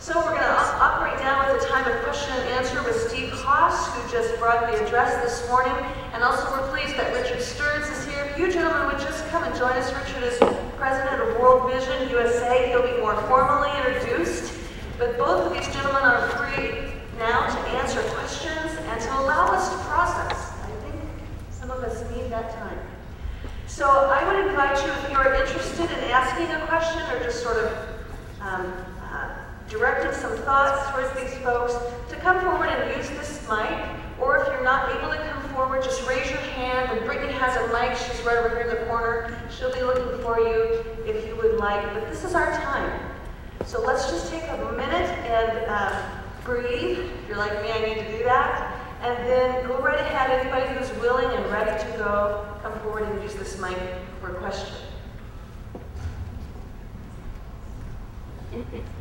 So we're going to operate now with a time of question and answer with Steve Haas, who just brought the address this morning. And also we're pleased that Richard Stearns is here. If you gentlemen would just come and join us. Richard is president of World Vision USA. He'll be more formally introduced. But both of these gentlemen are free now to answer questions and to allow us to process. I think some of us need that time. So I would invite you, if you're interested in asking a question or just sort of um, uh, directing some thoughts towards these folks, to come forward and use this mic. Or if you're not able to come forward, just raise your hand. And Brittany has a mic. She's right over here in the corner. She'll be looking for you if you would like. But this is our time. So let's just take a minute and um, breathe. If you're like me, I need to do that. And then go right ahead. Anybody who's willing and ready to go, come forward and use this mic for a question.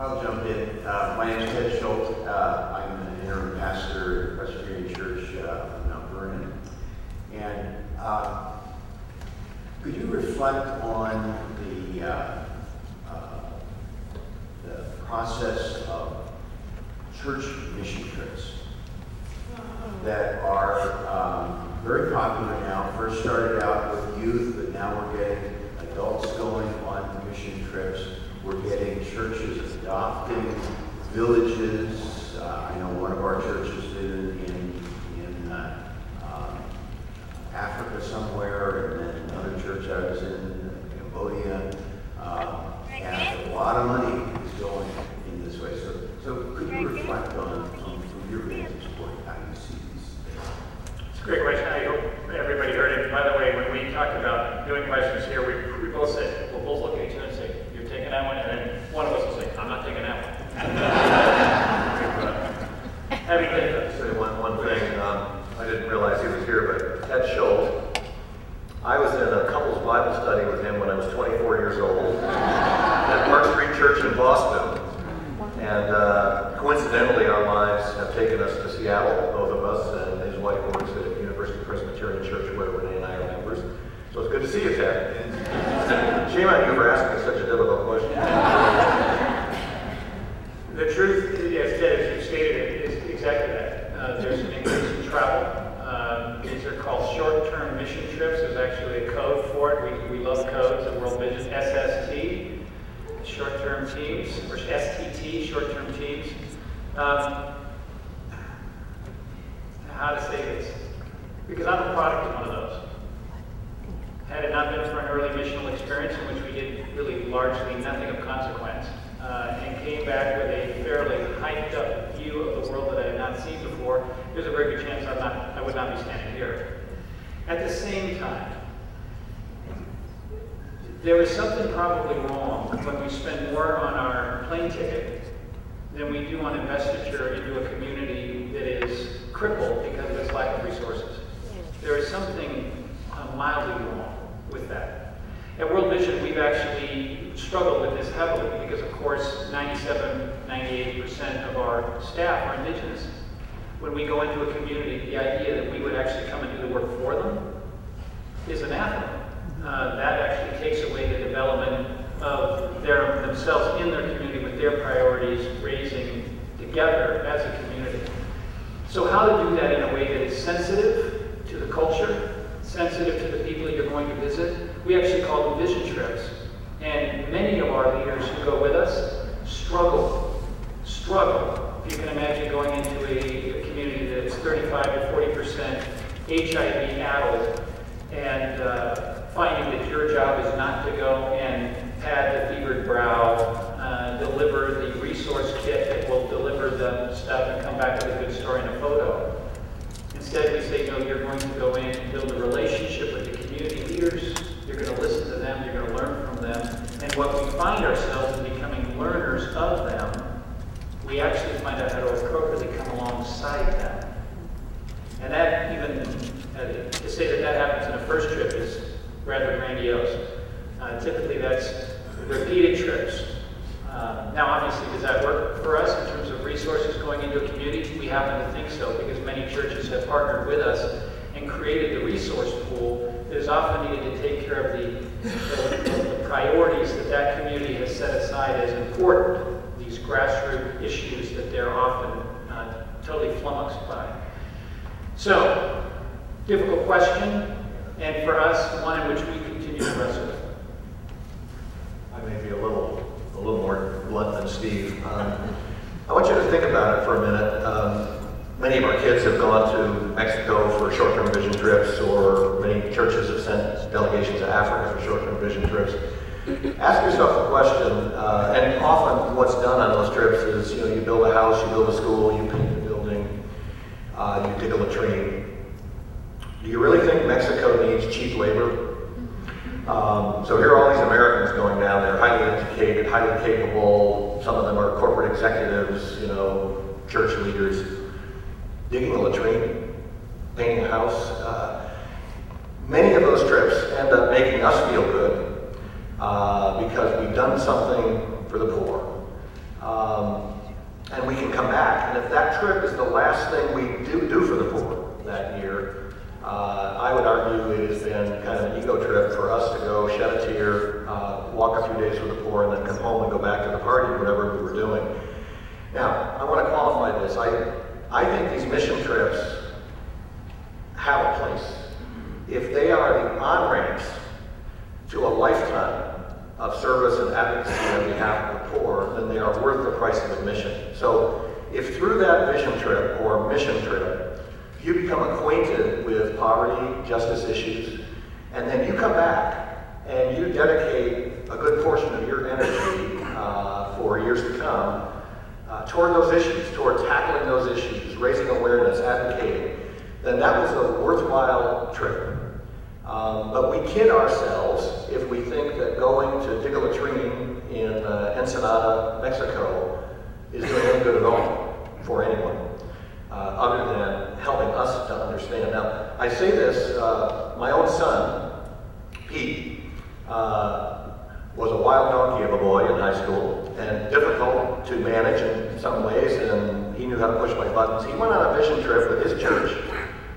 I'll jump in. Uh, my name is Ted Schultz. Uh, I'm an interim pastor at Presbyterian Church uh, in Mount Vernon. And uh, could you reflect on the, uh, uh, the process of church mission trips that are um, very popular now? First started out with youth, but now we're getting mission trips. We're getting churches adopting villages. Uh, I know one of our churches did it in, in uh, um, Africa somewhere, and then another church I was in, Cambodia. Uh, and a lot of money is going in this way. So, so could you reflect on, on from your vantage point how you see these things? It's a great question. I hope everybody heard it. By the way, when we talked about doing questions here, we, we both said, we'll both look at each other and say, you're taking that one, and then one of us will say, I'm not taking that one. Having I'd been, say one, one thing, um, I didn't realize he was here, but Ted Schultz, I was in a couples Bible study with him when I was 24 years old at Park Street Church in Boston. And uh, coincidentally, our lives have taken us to Seattle, both of us, and his wife works at University Presbyterian Church, where Renee and I are members. So it's good to see you, Ted. Shame on you for asking such a difficult question. the truth, as as you stated, is exactly that. Uh, there's an increase in travel. Um, these are called short-term mission trips. There's actually a code for it. We, we love codes at World Vision, SST, short-term teams, or STT, short-term teams. Um, how to say this? Because I'm a product of one of those. Had it not been for an early missional experience in which we did really largely nothing of consequence, uh, and came back with a fairly hyped up view of the world that I had not seen before, there's a very good chance I'm not, I would not be standing here. At the same time, there is something probably wrong when we spend more on our plane ticket than we do on investiture into a community that is crippled because of its lack of resources. There is something uh, mildly wrong with that. At World Vision, we've actually struggled with this heavily because, of course, 97, 98% of our staff are indigenous. When we go into a community, the idea that we would actually come and do the work for them is anathema. Uh, that actually takes away the development of their themselves in their community with their priorities, raising together as a community. So how to do that in a way that is sensitive to the culture, sensitive to the people you're going to visit. We actually call them vision trips. And many of our leaders who go with us struggle, struggle. If you can imagine going into a, a community that's 35 to 40 percent HIV addled and uh, finding that your job is not to go and pad the fevered brow, uh, deliver the resource kit that will deliver the stuff and come back with a good story and a photo. Instead, we say, no, you're going to go in and build a relationship with the community leaders. You're going to listen to them. You're going to learn from them. And what we find ourselves in becoming learners of them, we actually find out how to appropriately come alongside them. And that even, uh, to say that that happens in a first trip is rather grandiose. Uh, typically, that's repeated trips. Uh, now, obviously, does that work for us in terms of resources going into a community? We happen to think so because many churches have partnered with us and created the resource pool that is often needed to take care of the the the priorities that that community has set aside as important, these grassroots issues that they're often uh, totally flummoxed by. So, difficult question, and for us, one in which we continue to wrestle with. I may be a little, a little more blunt than Steve. Um, I want you to think about it for a minute. Um, many of our kids have gone to Mexico for short-term vision trips, or many churches have sent delegations to Africa for short-term vision trips. Ask yourself the question, uh, and often what's done on those trips is, you know, you build a house, you build a school, you paint a building, uh, you dig a latrine. Do you really think Mexico needs cheap labor? Um, so here are all these Americans going down there, highly educated, highly capable. Some of them are corporate executives, you know, church leaders, digging a latrine, painting a house. Uh, many of those trips end up making us feel good uh, because we've done something for the poor. Um, and we can come back. And if that trip is the last thing we do, do for the poor that year, uh, I would argue it has been kind of an ego trip for us to go shed a tear, uh, walk a few days with the poor, and then come home and go back to the party, whatever we were doing. Now, I want to qualify this. I, think these mission trips have a place. If they are the on-ramps to a lifetime of service and advocacy on behalf of the poor, then they are worth the price of admission. So if through that vision trip or mission trip, you become acquainted with poverty, justice issues, and then you come back and you dedicate a good portion of your energy uh, for years to come uh, toward those issues, toward tackling those issues, raising awareness, advocating, then that was a worthwhile trip. Um, but we kid ourselves if we think that going to dig a latrine in uh, Ensenada, Mexico, is doing any good at all for anyone, uh, other than helping us to understand. Now, I say this, uh, my own son, Pete, uh, was a wild donkey of a boy in high school and difficult to manage in some ways, and he knew how to push my buttons. He went on a vision trip with his church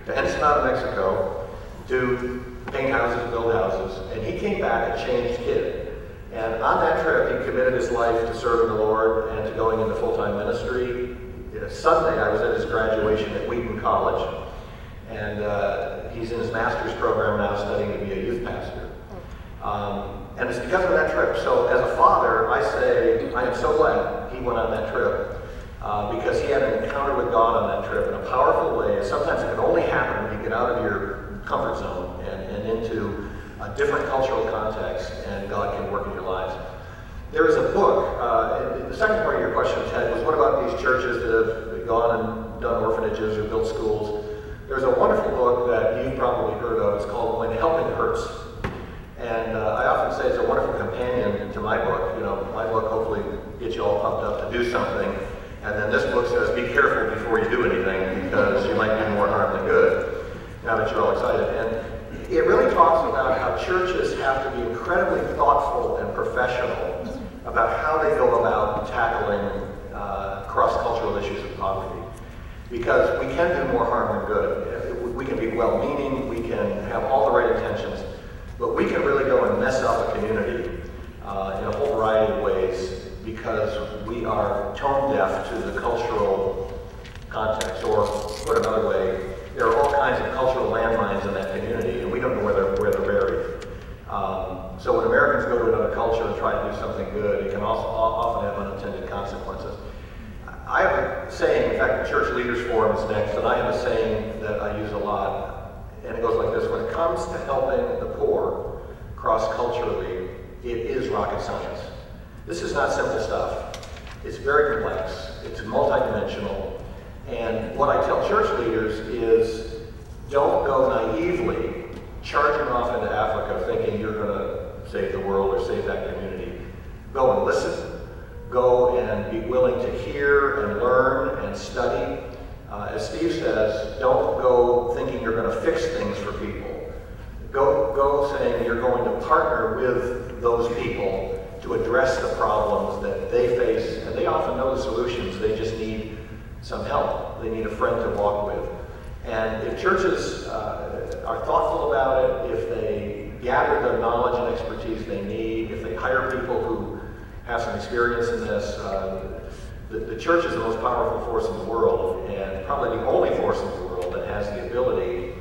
to Ensenada, Mexico, to paint houses, build houses, and he came back a changed kid. And on that trip, he committed his life to serving the Lord and to going into full-time ministry. Sunday, I was at his graduation at Wheaton College, and uh, he's in his master's program now studying to be a youth pastor. Um, and it's because of that trip. So as a father, I say, I am so glad he went on that trip uh, because he had an encounter with God on that trip in a powerful way. Sometimes it can only happen when you get out of your comfort zone and, and into a different cultural context, and God can work in your lives. There is a book, uh, the second part of your question, Ted, was what about these churches that have gone and done orphanages or built schools? There's a wonderful book that you've probably heard of. It's called When Helping Hurts. And uh, I often say it's a wonderful companion to my book. You know, my book hopefully gets you all pumped up to do something. This book says, be careful before you do anything because you might do more harm than good, now that you're all excited. And it really talks about how churches have to be incredibly thoughtful and professional about how they go about tackling uh, cross-cultural issues of poverty. Because we can do more harm than good. We can be well-meaning, we can have all the right intentions, but we can really go and mess up a community uh, in a whole variety of ways because we are tone deaf to the cultural context. Or put another way, there are all kinds of cultural landmines in that community, and we don't know where they're, where they're buried. Um, so when Americans go to another culture and try to do something good, it can also often have unintended consequences. I have a saying, in fact, the Church Leaders Forum is next, and I have a saying that I use a lot, and it goes like this. When it comes to helping the poor cross-culturally, it is rocket science. This is not simple stuff. It's very complex. It's multidimensional. And what I tell church leaders is don't go naively charging off into Africa thinking you're going to save the world or save that community. Go and listen. Go and be willing to hear and learn and study. Uh, as Steve says, don't go thinking you're going to fix things for people. Go, go saying you're going to partner with those people to address the problems that they face, and they often know the solutions, they just need some help. They need a friend to walk with. And if churches uh, are thoughtful about it, if they gather the knowledge and expertise they need, if they hire people who have some experience in this, uh, the, the church is the most powerful force in the world, and probably the only force in the world that has the ability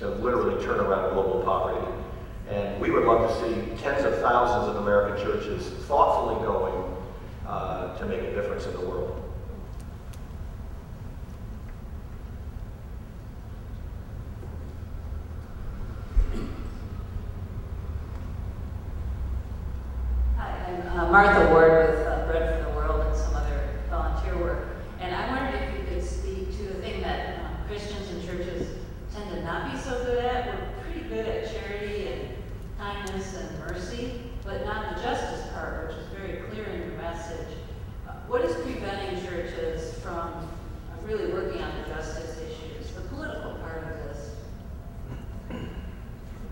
to literally turn around global poverty. And we would love to see tens of thousands of American churches thoughtfully going uh, to make a difference in the world. Hi, I'm uh, Martha Ward with uh, Bread for the World and some other volunteer work. And I wondered if you could speak to the thing that um, Christians and churches tend to not be so good at. We're pretty good at charity and kindness and mercy, but not the justice part, which is very clear in your message. Uh, What is preventing churches from really working on the justice issues, the political part of this?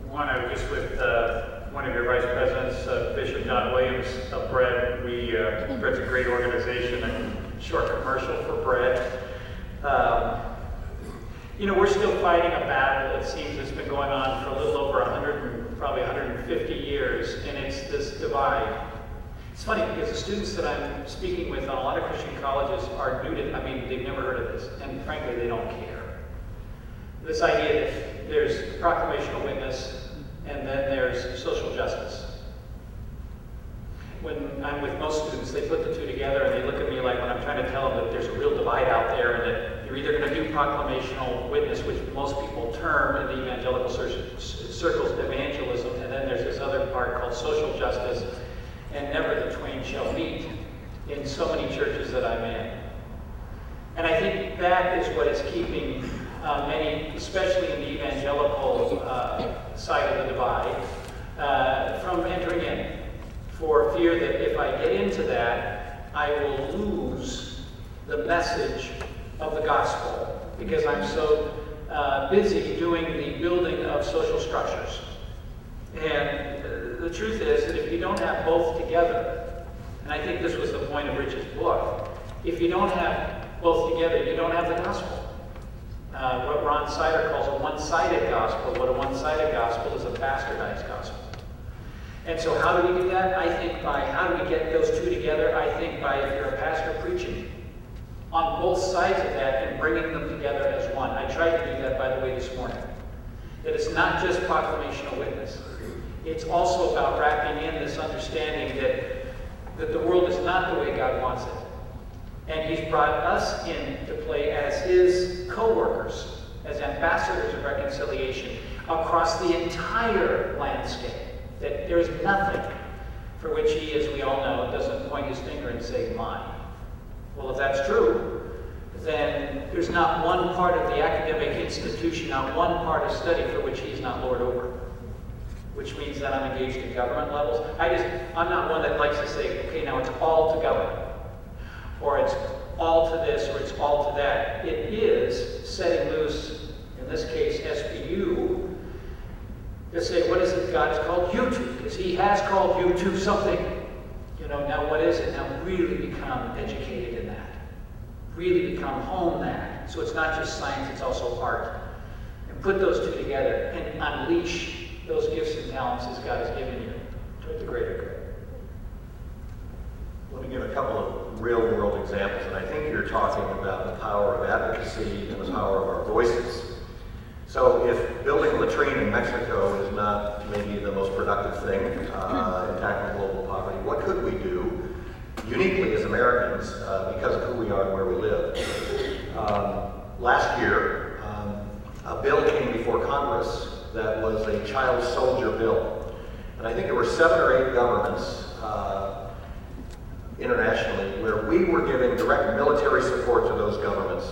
One, I was just with uh, one of your vice presidents, uh, Bishop John Williams of Bread. We, uh, Bread's a great organization, a short commercial for Bread. Um, You know, we're still fighting a battle, it seems, that's been going on for a little over 100, and probably 150 years, and it's this divide. It's funny because the students that I'm speaking with on a lot of Christian colleges are new to, I mean, they've never heard of this, and frankly, they don't care. This idea that there's proclamation of witness and then there's social justice. When I'm with most students, they put the two together and they look at me like when I'm trying to tell them that there's a real divide out there and that you're either going to do proclamational witness, which most people term in the evangelical circles evangelism, and then there's this other part called social justice, and never the twain shall meet in so many churches that I'm in. And I think that is what is keeping uh, many, especially in the evangelical uh, side of the divide, uh, from entering in for fear that if I get into that, I will lose the message of the gospel because I'm so uh, busy doing the building of social structures. And the truth is that if you don't have both together, and I think this was the point of Rich's book, if you don't have both together, you don't have the gospel. Uh, what Ron Sider calls a one-sided gospel, what a one-sided gospel is a bastardized gospel. And so how do we do that? I think by, how do we get those two together? I think by, if you're a pastor preaching on both sides of that and bringing them together as one. I tried to do that, by the way, this morning. That it's not just proclamation of witness. It's also about wrapping in this understanding that, that the world is not the way God wants it. And he's brought us into play as his co-workers, as ambassadors of reconciliation across the entire landscape. That there is nothing for which he, as we all know, doesn't point his finger and say, mine. Well, if that's true, then there's not one part of the academic institution, not one part of study for which he's not Lord over. Which means that I'm engaged at government levels. I just, I'm not one that likes to say, okay, now it's all to government or it's all to this, or it's all to that. It is setting loose, in this case, SBU, to say, what is it God's called you to? Because He has called you to something. You know, now what is it? Now really become educated in that. Really become home that. So it's not just science, it's also art. And put those two together and unleash those gifts and talents as God has given you toward the greater good. Let me give a couple of real world examples, and I think you're talking about the power of advocacy and the power of our voices. So if building a latrine in Mexico is not maybe the most productive thing uh, in tackling global poverty, what could we do uniquely as Americans uh, because of who we are and where we live? Um, last year, um, a bill came before Congress that was a child soldier bill. And I think there were seven or eight governments uh, internationally where we were giving direct military support to those governments.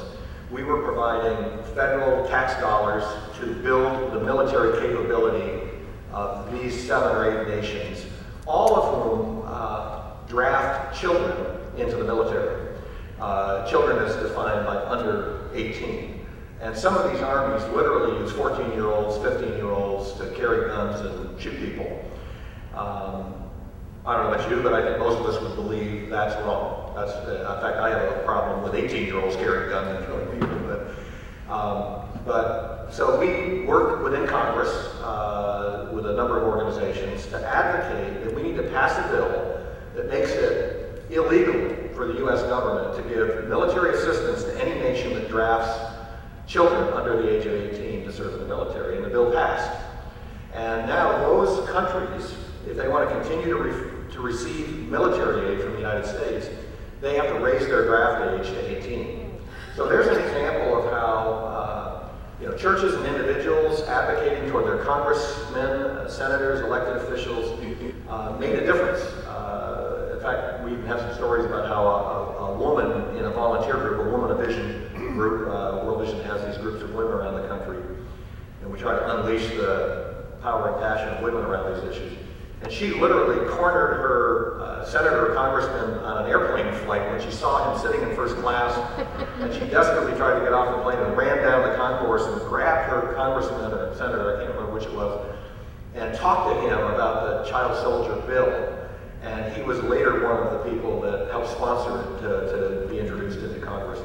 We were providing federal tax dollars to build the military capability of these seven or eight nations, all of whom uh, draft children into the military. Uh, children is defined by under 18. And some of these armies literally use 14 year olds, 15 year olds to carry guns and shoot people. Um, I don't know about you, but I think most of us would believe that's wrong. That's, uh, in fact, I have a problem with 18 year olds carrying guns and killing people. But, um, but so we work within Congress uh, with a number of organizations to advocate that we need to pass a bill that makes it illegal for the U.S. government to give military assistance to any nation that drafts children under the age of 18 to serve in the military. And the bill passed. And now those countries, if they want to continue to, re- to receive military aid from the United States, they have to raise their draft age to 18. So there's an example of how uh, you know, churches and individuals advocating toward their congressmen, uh, senators, elected officials uh, made a difference. Uh, in fact, we even have some stories about how a, a, woman in a volunteer group, a Woman of Vision group, uh, World Vision has these groups of women around the country, and we try to unleash the power and passion of women around these issues. And she literally cornered her uh, senator or congressman on an airplane flight when she saw him sitting in first class. and she desperately tried to get off the plane and ran down the concourse and grabbed her congressman or senator, I can't remember which it was, and talked to him about the child soldier bill. And he was later one of the people that helped sponsor it to, to be introduced into Congress.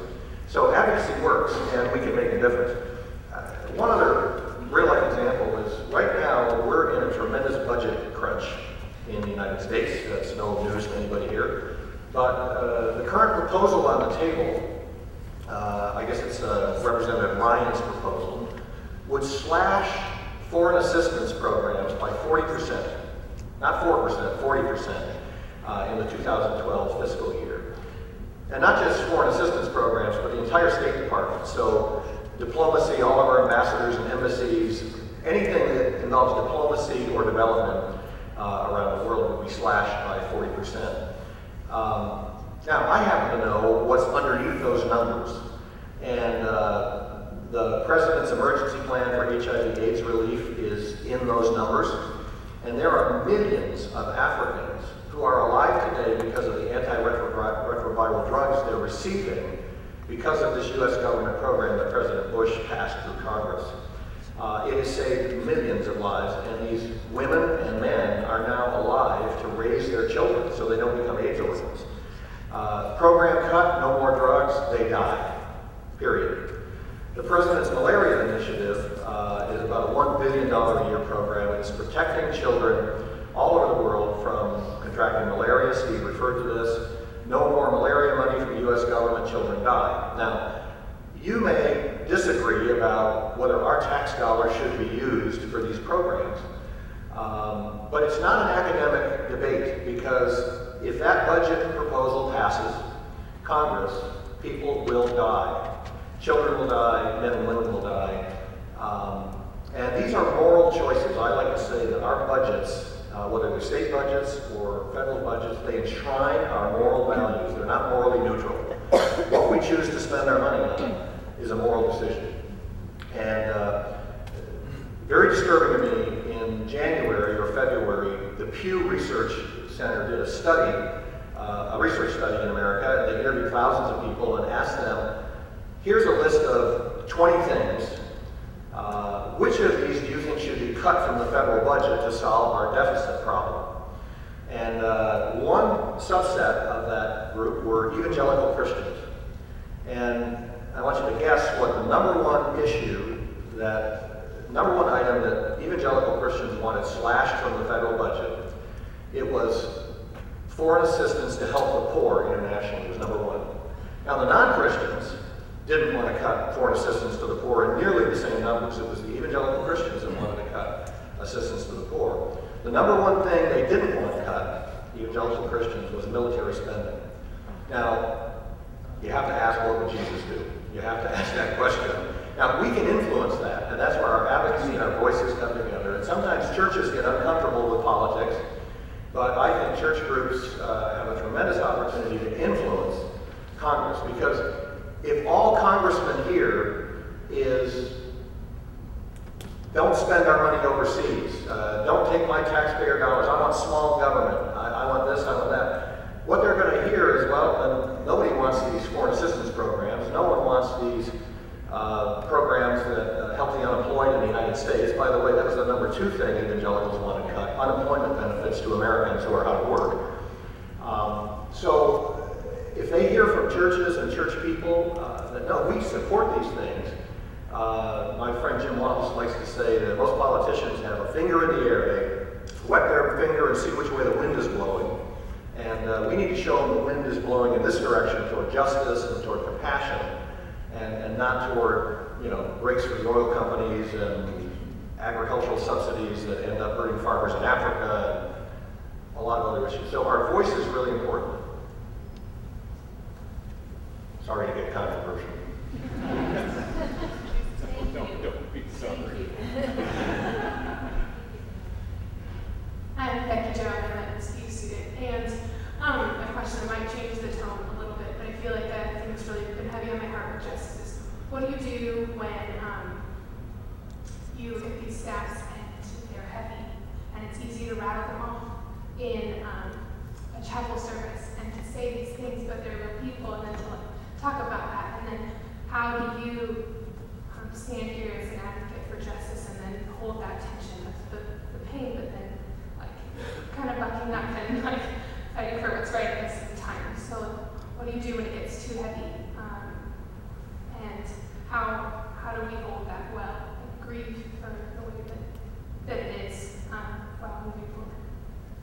So advocacy works, and we can make a difference. Uh, one other real life example is right now we're in a tremendous budget crunch in the United States. That's no news to anybody here. But uh, the current proposal on the table, uh, I guess it's uh, Representative Ryan's proposal, would slash foreign assistance programs by 40%. Not 4%, 40% uh, in the 2012 fiscal year. And not just foreign assistance programs, but the entire State Department. So diplomacy, all of our ambassadors and embassies, anything that involves diplomacy or development uh, around the world would be slashed by 40%. Um, now, I happen to know what's underneath those numbers. And uh, the President's emergency plan for HIV AIDS relief is in those numbers. And there are millions of Africans who are alive today because of the antiretroviral drugs they're receiving because of this U.S. government program that President Bush passed through Congress. Uh, it has saved millions of lives, and these women and men are now alive to raise their children so they don't become AIDS orphans. Uh, program cut, no more drugs, they die. Period. The President's Malaria Initiative uh, is about a $1 billion a year program. It's protecting children all over the world from contracting malaria. Steve referred to this. No more malaria money from the U.S. government, children die. Now, you may disagree about whether our tax dollars should be used for these programs, um, but it's not an academic debate because if that budget proposal passes Congress, people will die. Children will die, men and women will die. Um, and these are moral choices. I like to say that our budgets uh, whether they're state budgets or federal budgets, they enshrine our moral values. They're not morally neutral. what we choose to spend our money on is a moral decision. And uh, very disturbing to me, in January or February, the Pew Research Center did a study, uh, a research study in America. and They interviewed thousands of people and asked them, here's a list of 20 things uh, which of these do you think should be cut from the federal budget to solve our deficit problem? And uh, one subset of that group were evangelical Christians. And I want you to guess what the number one issue that, number one item that evangelical Christians wanted slashed from the federal budget, it was foreign assistance to help the poor internationally was number one. Now the non-Christians, didn't want to cut foreign assistance to the poor in nearly the same numbers. It was the evangelical Christians that wanted to cut assistance to the poor. The number one thing they didn't want to cut, evangelical Christians, was military spending. Now, you have to ask, what would Jesus do? You have to ask that question. Now, we can influence that, and that's where our advocacy and our voices come together. And sometimes churches get uncomfortable with politics, but I think church groups uh, have a tremendous opportunity to influence Congress because if all congressmen here is don't spend our money overseas, uh, don't take my taxpayer dollars, I want small government, I, I want this, I want that. What they're going to hear is, well, nobody wants these foreign assistance programs, no one wants these uh, programs that unemployed in the United States. By the way, that was the number two thing evangelicals want to cut, unemployment benefits to Americans who are out of work. Um, so if they hear from churches and church people uh, that no, we support these things, Uh, my friend Jim Wallis likes to say that most politicians have a finger in the air. They wet their finger and see which way the wind is blowing. And uh, we need to show them the wind is blowing in this direction toward justice and toward compassion and, and not toward, you know, breaks for the oil companies and agricultural subsidies that end up hurting farmers in Africa and a lot of other issues. So our voice is really important. Sorry to get controversial. Don't, don't be sorry. I'm Becky Jo, I'm a Steve student, and um, my question might change the tone a little bit, but I feel like a thing that's really been heavy on my heart with justice. What do you do when um, you look at these stats and they're heavy, and it's easy to rattle them off in um, a chapel service and to say these things, but they're real people, and then to like, talk about that, and then how do you um, stand here as an advocate for justice and then hold that tension of the, the pain, but then like kind of bucking up and like fighting for what's right at the same time. So what do you do when it gets too heavy? Um, and how how do we hold that well and grieve for the way that, that it is um, while moving forward?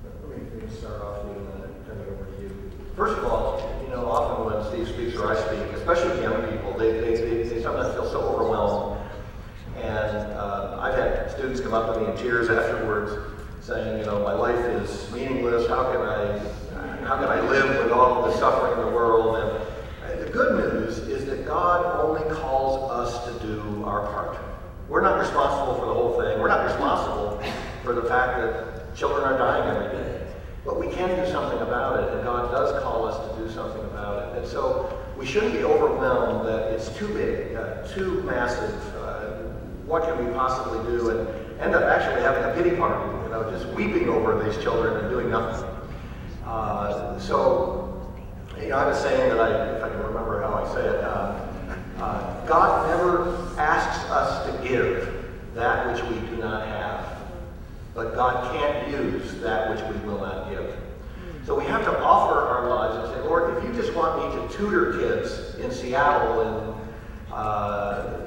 Let me, let me start off and then turn it over to you. First of all, you know, often when Steve speaks or I speak, especially with young people, they, they, they, they sometimes feel so overwhelmed. And uh, I've had students come up to me in tears afterwards saying, you know, my life is meaningless. How can I, how can I live with all of the suffering in the world? And uh, the good news is that God only calls us to do our part. We're not responsible for the whole thing. We're not responsible for the fact that children are dying every day. But we can do something about it, and God does call us to do something about it. And so we shouldn't be overwhelmed that it's too big, uh, too massive. Uh, what can we possibly do? And end up actually having a pity party, you know, just weeping over these children and doing nothing. Uh, so, you know, I have a saying that I, if I can remember how I say it, uh, uh, God never asks us to give that which we do not have. But God can't use that which we will not give. So we have to offer our lives and say, Lord, if you just want me to tutor kids in Seattle and uh,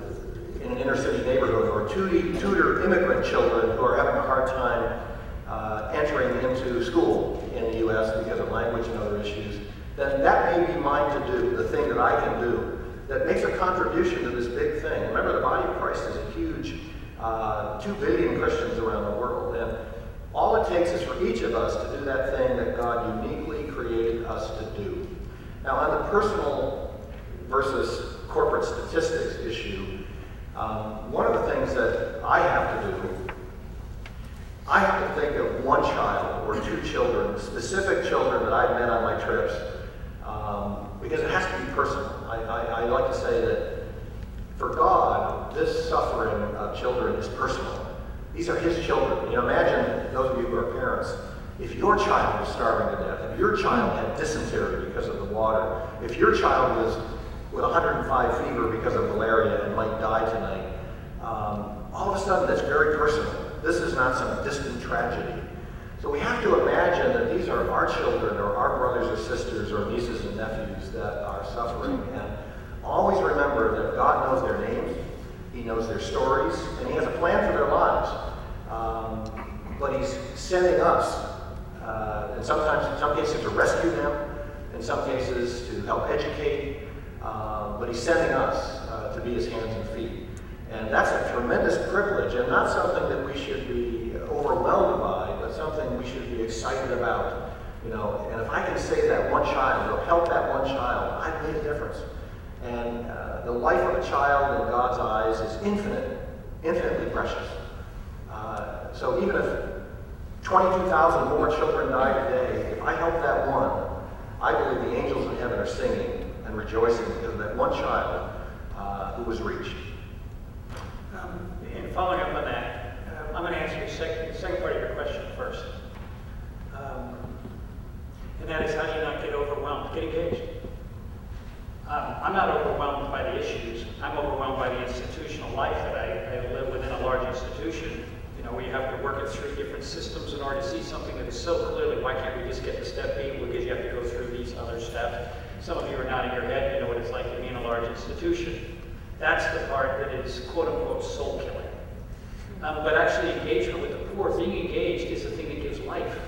in an inner city neighborhood, or tutor, tutor immigrant children who are having a hard time uh, entering into school in the U.S. because of language and other issues, then that may be mine to do, the thing that I can do that makes a contribution to this big thing. Remember, the body of Christ is a huge uh, 2 billion Christians around the world. And all it takes is for each of us to do that thing that God uniquely created us to do. Now, on the personal versus corporate statistics issue, um, one of the things that I have to do, I have to think of one child or two children, specific children that I've met on my trips, um, because it has to be personal. I, I, I like to say that for God, this suffering of children is personal. These are His children. You know, imagine those of you who are parents. If your child was starving to death, if your child had dysentery because of the water, if your child was with 105 fever because of malaria and might die tonight, um, all of a sudden that's very personal. This is not some distant tragedy. So we have to imagine that these are our children or our brothers or sisters or nieces and nephews that are suffering. And always remember that God knows their names, He knows their stories, and He has a plan for their lives. Um, but He's sending us, uh, and sometimes, in some cases, to rescue them, in some cases, to help educate. Uh, but He's sending us uh, to be His hands and feet. And that's a tremendous privilege, and not something that we should be overwhelmed by, but something we should be excited about. You know, and if I can save that one child, or help that one child, I've made a difference. And uh, the life of a child in God's eyes is infinite, infinitely precious. Uh, so even if 22,000 more children die today, if I help that one, I believe the angels in heaven are singing rejoicing because that one child uh, who was reached. Um, And following up on that, um, I'm going to answer your second, second part of your question first. Um, And that is how do you not get overwhelmed? Get engaged. Um, I'm not overwhelmed by the issues. I'm overwhelmed by the institutional life that I, I live within a large institution. You know, you have to work it through different systems in order to see something that is so clearly, why can't we just get to step B? Because you have to go through these other steps. Some of you are nodding your head, you know what it's like to be in a large institution. That's the part that is quote unquote soul killing. Um, but actually, engagement with the poor, being engaged is the thing that gives life.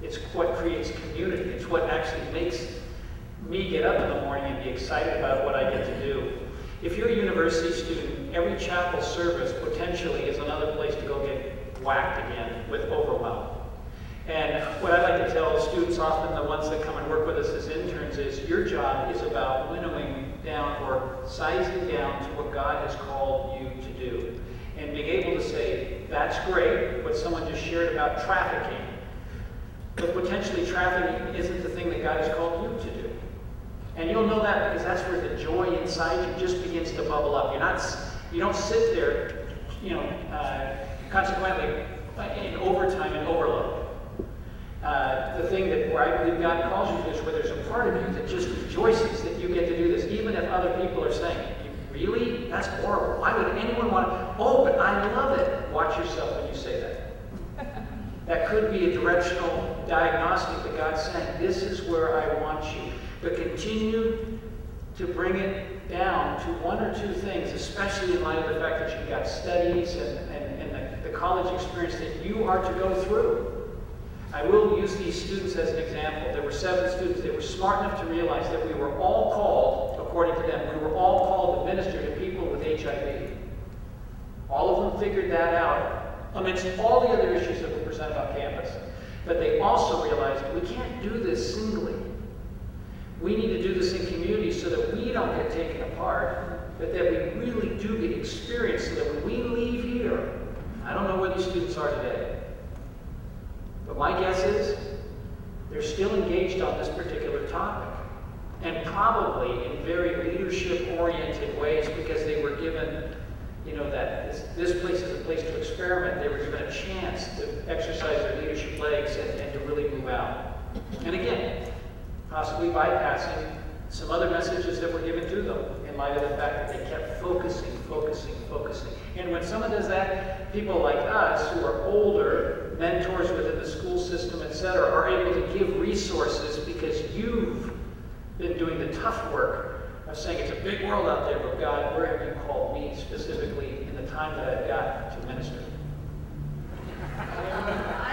It's what creates community. It's what actually makes me get up in the morning and be excited about what I get to do. If you're a university student, every chapel service potentially is another place to go get whacked again with overwhelm. And what I like to tell students, often the ones that come and work with us as interns, is your job is about winnowing down or sizing down to what God has called you to do. And being able to say, that's great, what someone just shared about trafficking. But potentially trafficking isn't the thing that God has called you to do. And you'll know that because that's where the joy inside you just begins to bubble up. You're not, you don't sit there, you know, uh, consequently in overtime and overload. Uh, the thing that where I believe God calls you to is where there's a part of you that just rejoices that you get to do this, even if other people are saying, Really? That's horrible. Why would anyone want to? Oh, but I love it. Watch yourself when you say that. that could be a directional diagnostic that God's saying, This is where I want you. But continue to bring it down to one or two things, especially in light of the fact that you've got studies and, and, and the, the college experience that you are to go through. I will use these students as an example. There were seven students. They were smart enough to realize that we were all called, according to them, we were all called to minister to people with HIV. All of them figured that out amidst all the other issues that were presented on campus. But they also realized we can't do this singly. We need to do this in community so that we don't get taken apart, but that we really do get experience so that when we leave here, I don't know where these students are today, but my guess is they're still engaged on this particular topic. And probably in very leadership-oriented ways because they were given, you know, that this, this place is a place to experiment. They were given a chance to exercise their leadership legs and, and to really move out. And again, possibly bypassing some other messages that were given to them in light of the fact that they kept focusing, focusing, focusing. And when someone does that, people like us who are older, mentors within the school system, et cetera, are able to give resources because you've been doing the tough work of saying it's a big world out there, but God, where have you called me specifically in the time that I've got to minister?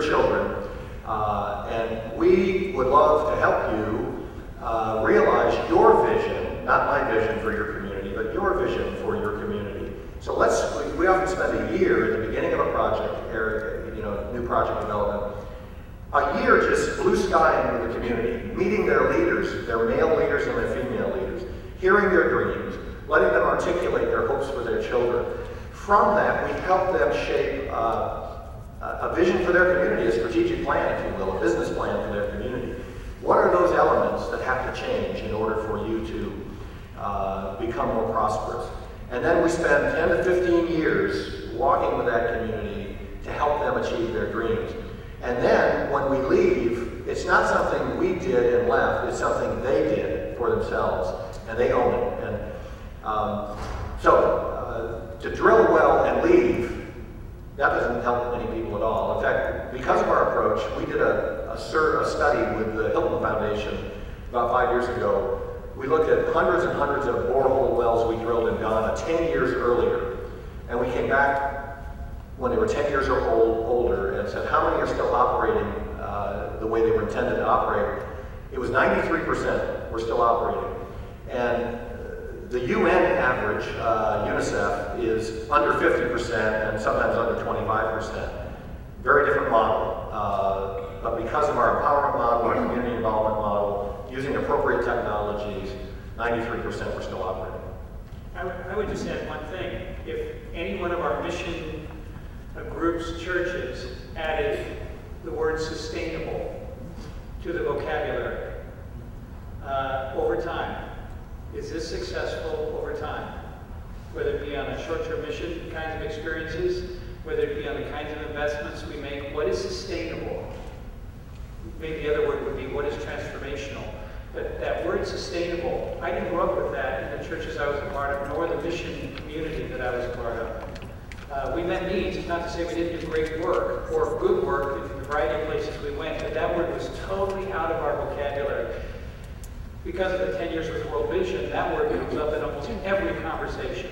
children. Uh, and we would love to help you uh, realize your vision, not my vision for your community, but your vision for your community. So let's, we, we often spend a year at the beginning of a project, area, you know, new project development, a year just blue skying the community, meeting their leaders, their male leaders and their female leaders, hearing their dreams, letting them articulate their hopes for their children. From that, we help them shape uh, a vision for their community, a strategic plan, if you will, a business plan for their community. What are those elements that have to change in order for you to uh, become more prosperous? And then we spend 10 to 15 years walking with that community to help them achieve their dreams. And then when we leave, it's not something we did and left, it's something they did for themselves, and they own it. And um, so uh, to drill well and leave, that doesn't help at all. In fact, because of our approach, we did a, a, sur- a study with the Hilton Foundation about five years ago. We looked at hundreds and hundreds of borehole wells we drilled in Ghana 10 years earlier. And we came back when they were 10 years or old, older and said, how many are still operating uh, the way they were intended to operate? It was 93% were still operating. And the UN average, uh, UNICEF, is under 50% and sometimes under 25%. Very different model. Uh, but because of our empowerment model, our community involvement model, using appropriate technologies, 93% were still operating. I would, I would just add one thing. If any one of our mission uh, groups, churches, added the word sustainable to the vocabulary uh, over time, is this successful over time? Whether it be on a short-term mission kinds of experiences, whether it be on the kinds of investments we make, what is sustainable? Maybe the other word would be what is transformational. But that word sustainable, I didn't grow up with that in the churches I was a part of, nor the mission community that I was a part of. Uh, we met needs, it's not to say we didn't do great work or good work in the variety of places we went, but that word was totally out of our vocabulary. Because of the 10 years with World Vision, that word comes up in almost every conversation.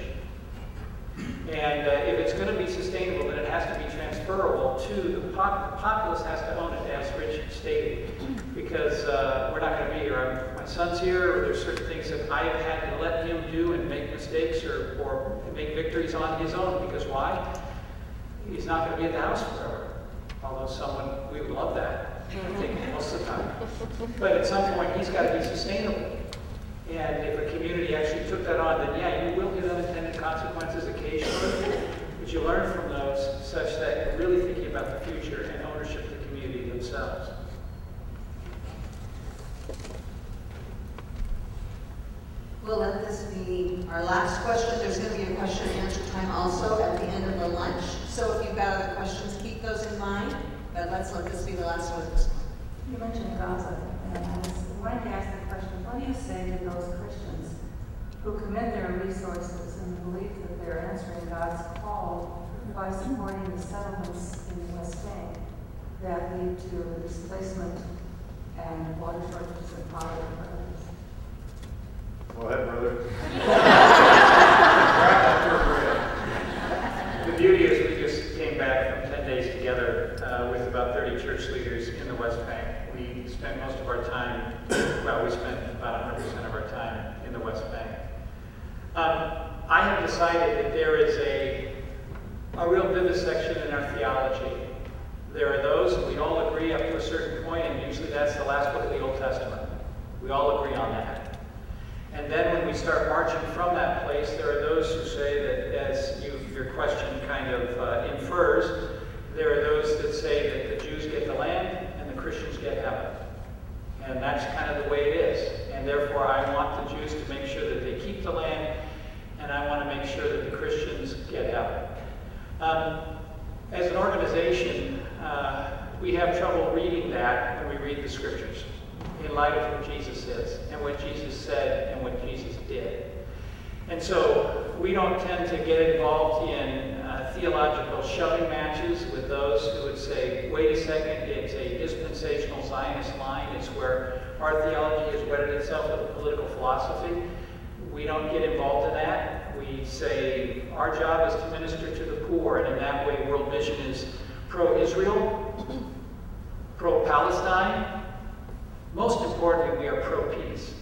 And uh, if it's going to be sustainable, then it has to be transferable to the, pop- the populace has to own it, as Rich stated. Because uh, we're not going to be here. I'm, my son's here, or there's certain things that I have had to let him do and make mistakes or, or make victories on his own. Because why? He's not going to be at the house forever. Although someone, we would love that. I think most of the time. But at some point, he's got to be sustainable. And if a community actually took that on, then yeah, you will get unintended consequences occasionally, but you learn from those such that you're really thinking about the future and ownership of the community themselves. We'll let this be our last question. There's going to be a question and answer time also at the end of the lunch. So if you've got other questions, keep those in mind, but let's let this be the last one. You mentioned Gaza, and I was wanting to ask the question, what do you say to those Christians who commit their resources in the belief that they're answering God's call by supporting the settlements in the West Bank that lead to displacement and water shortages and poverty for others? Go ahead, brother. The beauty is we just came back from 10 days together with about 30 church leaders in the West Bank. We spent most of our time, well, we spent about 100% of our time in the West Bank. Um, I have decided that there is a, a real vivisection in our theology. There are those, and we all agree up to a certain point, and usually that's the last book of the Old Testament. We all agree on that. And then when we start marching from that place, there are those who say that, as you, your question kind of uh, infers, there are those that say that the Jews get the land and the Christians get heaven. And that's kind of the way it is. And therefore, I want the Jews to make sure that they keep the land, and I want to make sure that the Christians get heaven. Um, as an organization, uh, we have trouble reading that when we read the scriptures in light of who Jesus is and what Jesus said and what Jesus did. And so we don't tend to get involved in uh, theological shoving matches with those who would say, wait a second, it's a dispensational Zionist line. It's where our theology has wedded itself with political philosophy. We don't get involved in that. We say our job is to minister to the poor, and in that way, World Vision is pro Israel, pro Palestine. Most importantly, we are pro peace.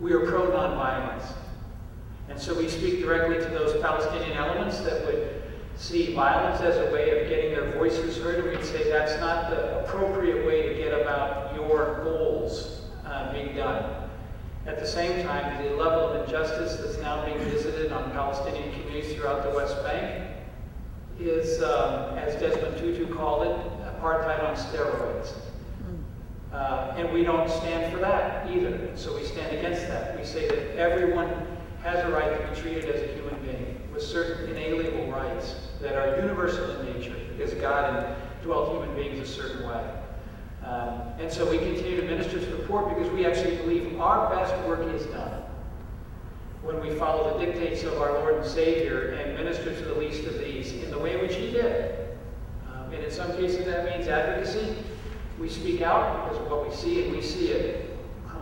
We are pro nonviolence. And so we speak directly to those Palestinian elements that would see violence as a way of getting their voices heard, and we'd say that's not the appropriate way to get about your uh, being done. At the same time, the level of injustice that's now being visited on Palestinian communities throughout the West Bank is, um, as Desmond Tutu called it, apartheid on steroids. Uh, and we don't stand for that either. So we stand against that. We say that everyone has a right to be treated as a human being with certain inalienable rights that are universal in nature because God dwelt human beings a certain way. Um, and so we continue to minister to the poor because we actually believe our best work is done when we follow the dictates of our Lord and Savior and minister to the least of these in the way in which He did. Um, and in some cases that means advocacy. We speak out because of what we see, and we see it.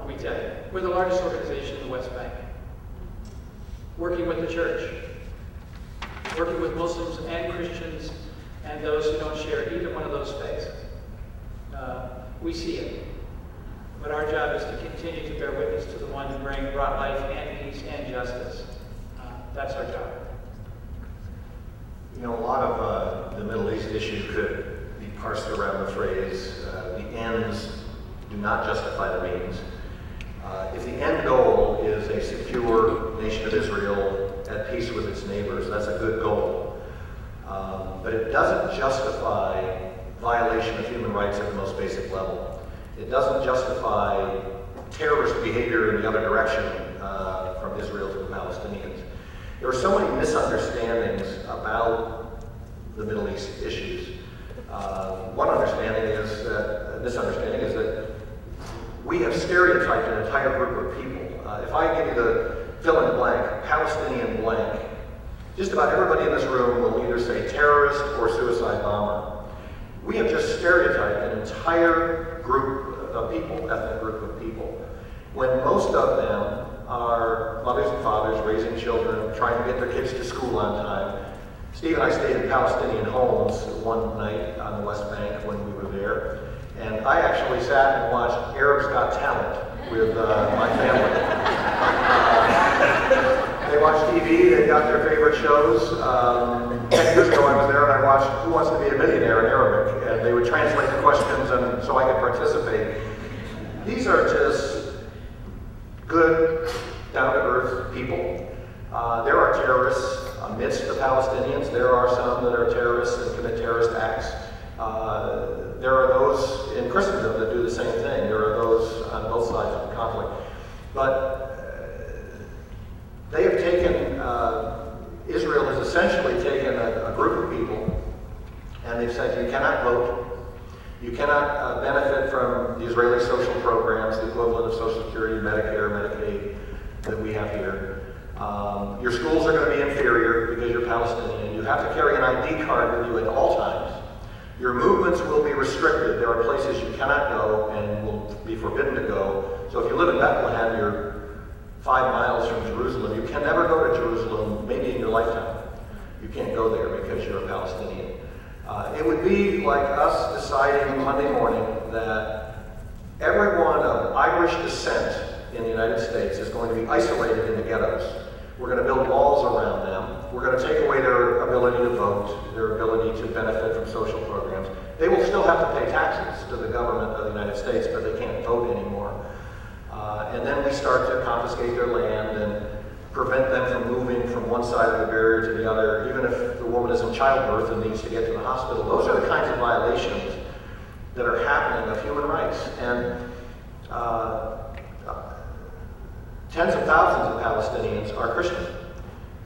Let tell you, we're the largest organization in the West Bank. Working with the church, working with Muslims and Christians and those who don't share either one of those faiths. Uh, we see it. But our job is to continue to bear witness to the one who brought life and peace and justice. Uh, that's our job. You know, a lot of uh, the Middle East issue could be parsed around the phrase, uh, the ends do not justify the means. Uh, if the end goal is a secure nation of Israel at peace with its neighbors, that's a good goal. Um, but it doesn't justify violation of human rights at the most basic level. It doesn't justify terrorist behavior in the other direction uh, from Israel to the Palestinians. There are so many misunderstandings about the Middle East issues. Uh, one understanding is that, misunderstanding is that we have stereotyped an entire group of people. Uh, if I give you the fill in blank, Palestinian blank, just about everybody in this room will either say terrorist or suicide bomber. We have just stereotyped an entire group of people, ethnic group of people, when most of them are mothers and fathers raising children, trying to get their kids to school on time. Steve and I stayed in Palestinian homes one night on the West Bank when we were there. And I actually sat and watched Arabs Got Talent with uh, my family. Uh, they watch TV, they got their favorite shows. Um, ten years ago I was there and I watched Who Wants to Be a Millionaire in Arabic. They would translate the questions and so I could participate. These are just good, down-to-earth people. Uh, there are terrorists amidst the Palestinians. There are some that are terrorists and commit terrorist acts. Uh, there are those in Christendom that do the same thing. There are those on both sides of the conflict. But uh, they have taken, uh, Israel has essentially taken a, a, group of people and they've said you cannot vote. You cannot uh, benefit from the Israeli social programs, the equivalent of Social Security, Medicare, Medicaid that we have here. Um, your schools are going to be inferior because you're Palestinian. You have to carry an ID card with you at all times. Your movements will be restricted. There are places you cannot go and will be forbidden to go. So if you live in Bethlehem, you're five miles from Jerusalem. You can never go to Jerusalem, maybe in your lifetime. You can't go there because you're a Palestinian. Uh, it would be like us deciding Monday morning that everyone of Irish descent in the United States is going to be isolated in the ghettos. We're going to build walls around them. We're going to take away their ability to vote, their ability to benefit from social programs. They will still have to pay taxes to the government of the United States, but they can't vote anymore. Uh, and then we start to confiscate their land and prevent them from moving from one side of the barrier to the other, even if the woman is in childbirth and needs to get to the hospital. Those are the kinds of violations that are happening of human rights. And uh, tens of thousands of Palestinians are Christian.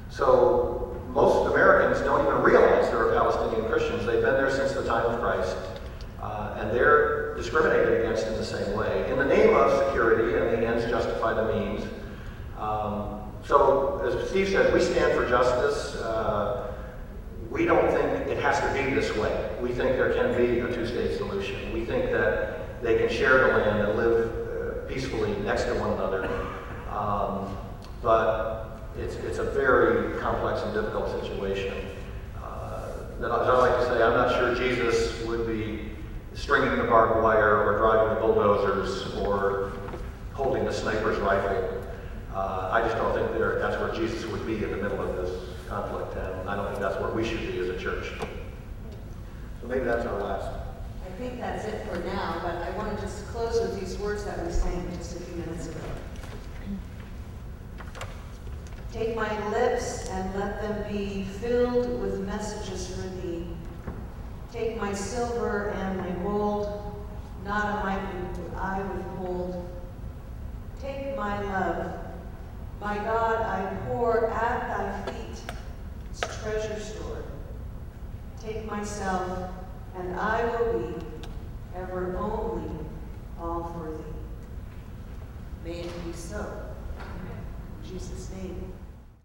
So most Americans don't even realize there are Palestinian Christians. They've been there since the time of Christ. Uh, and they're discriminated against in the same way. In the name of security, and the ends justify the means. Um, as Steve said, we stand for justice. Uh, we don't think it has to be this way. We think there can be a two-state solution. We think that they can share the land and live uh, peacefully next to one another. Um, but it's, it's a very complex and difficult situation. Uh, that I- as I like to say, I'm not sure Jesus would be stringing the barbed wire or driving the bulldozers or holding the sniper's rifle. Uh, I just don't think that's where Jesus would be in the middle of this conflict, and I don't think that's where we should be as a church. So maybe that's our last. I think that's it for now, but I want to just close with these words that we sang just a few minutes ago. Take my lips and let them be filled with messages for thee. Take my silver and my gold, not a mite would I withhold. Take my love, my God, I pour at thy feet, its treasure store. Take myself, and I will be ever only all for thee. May it be so. In Jesus' name.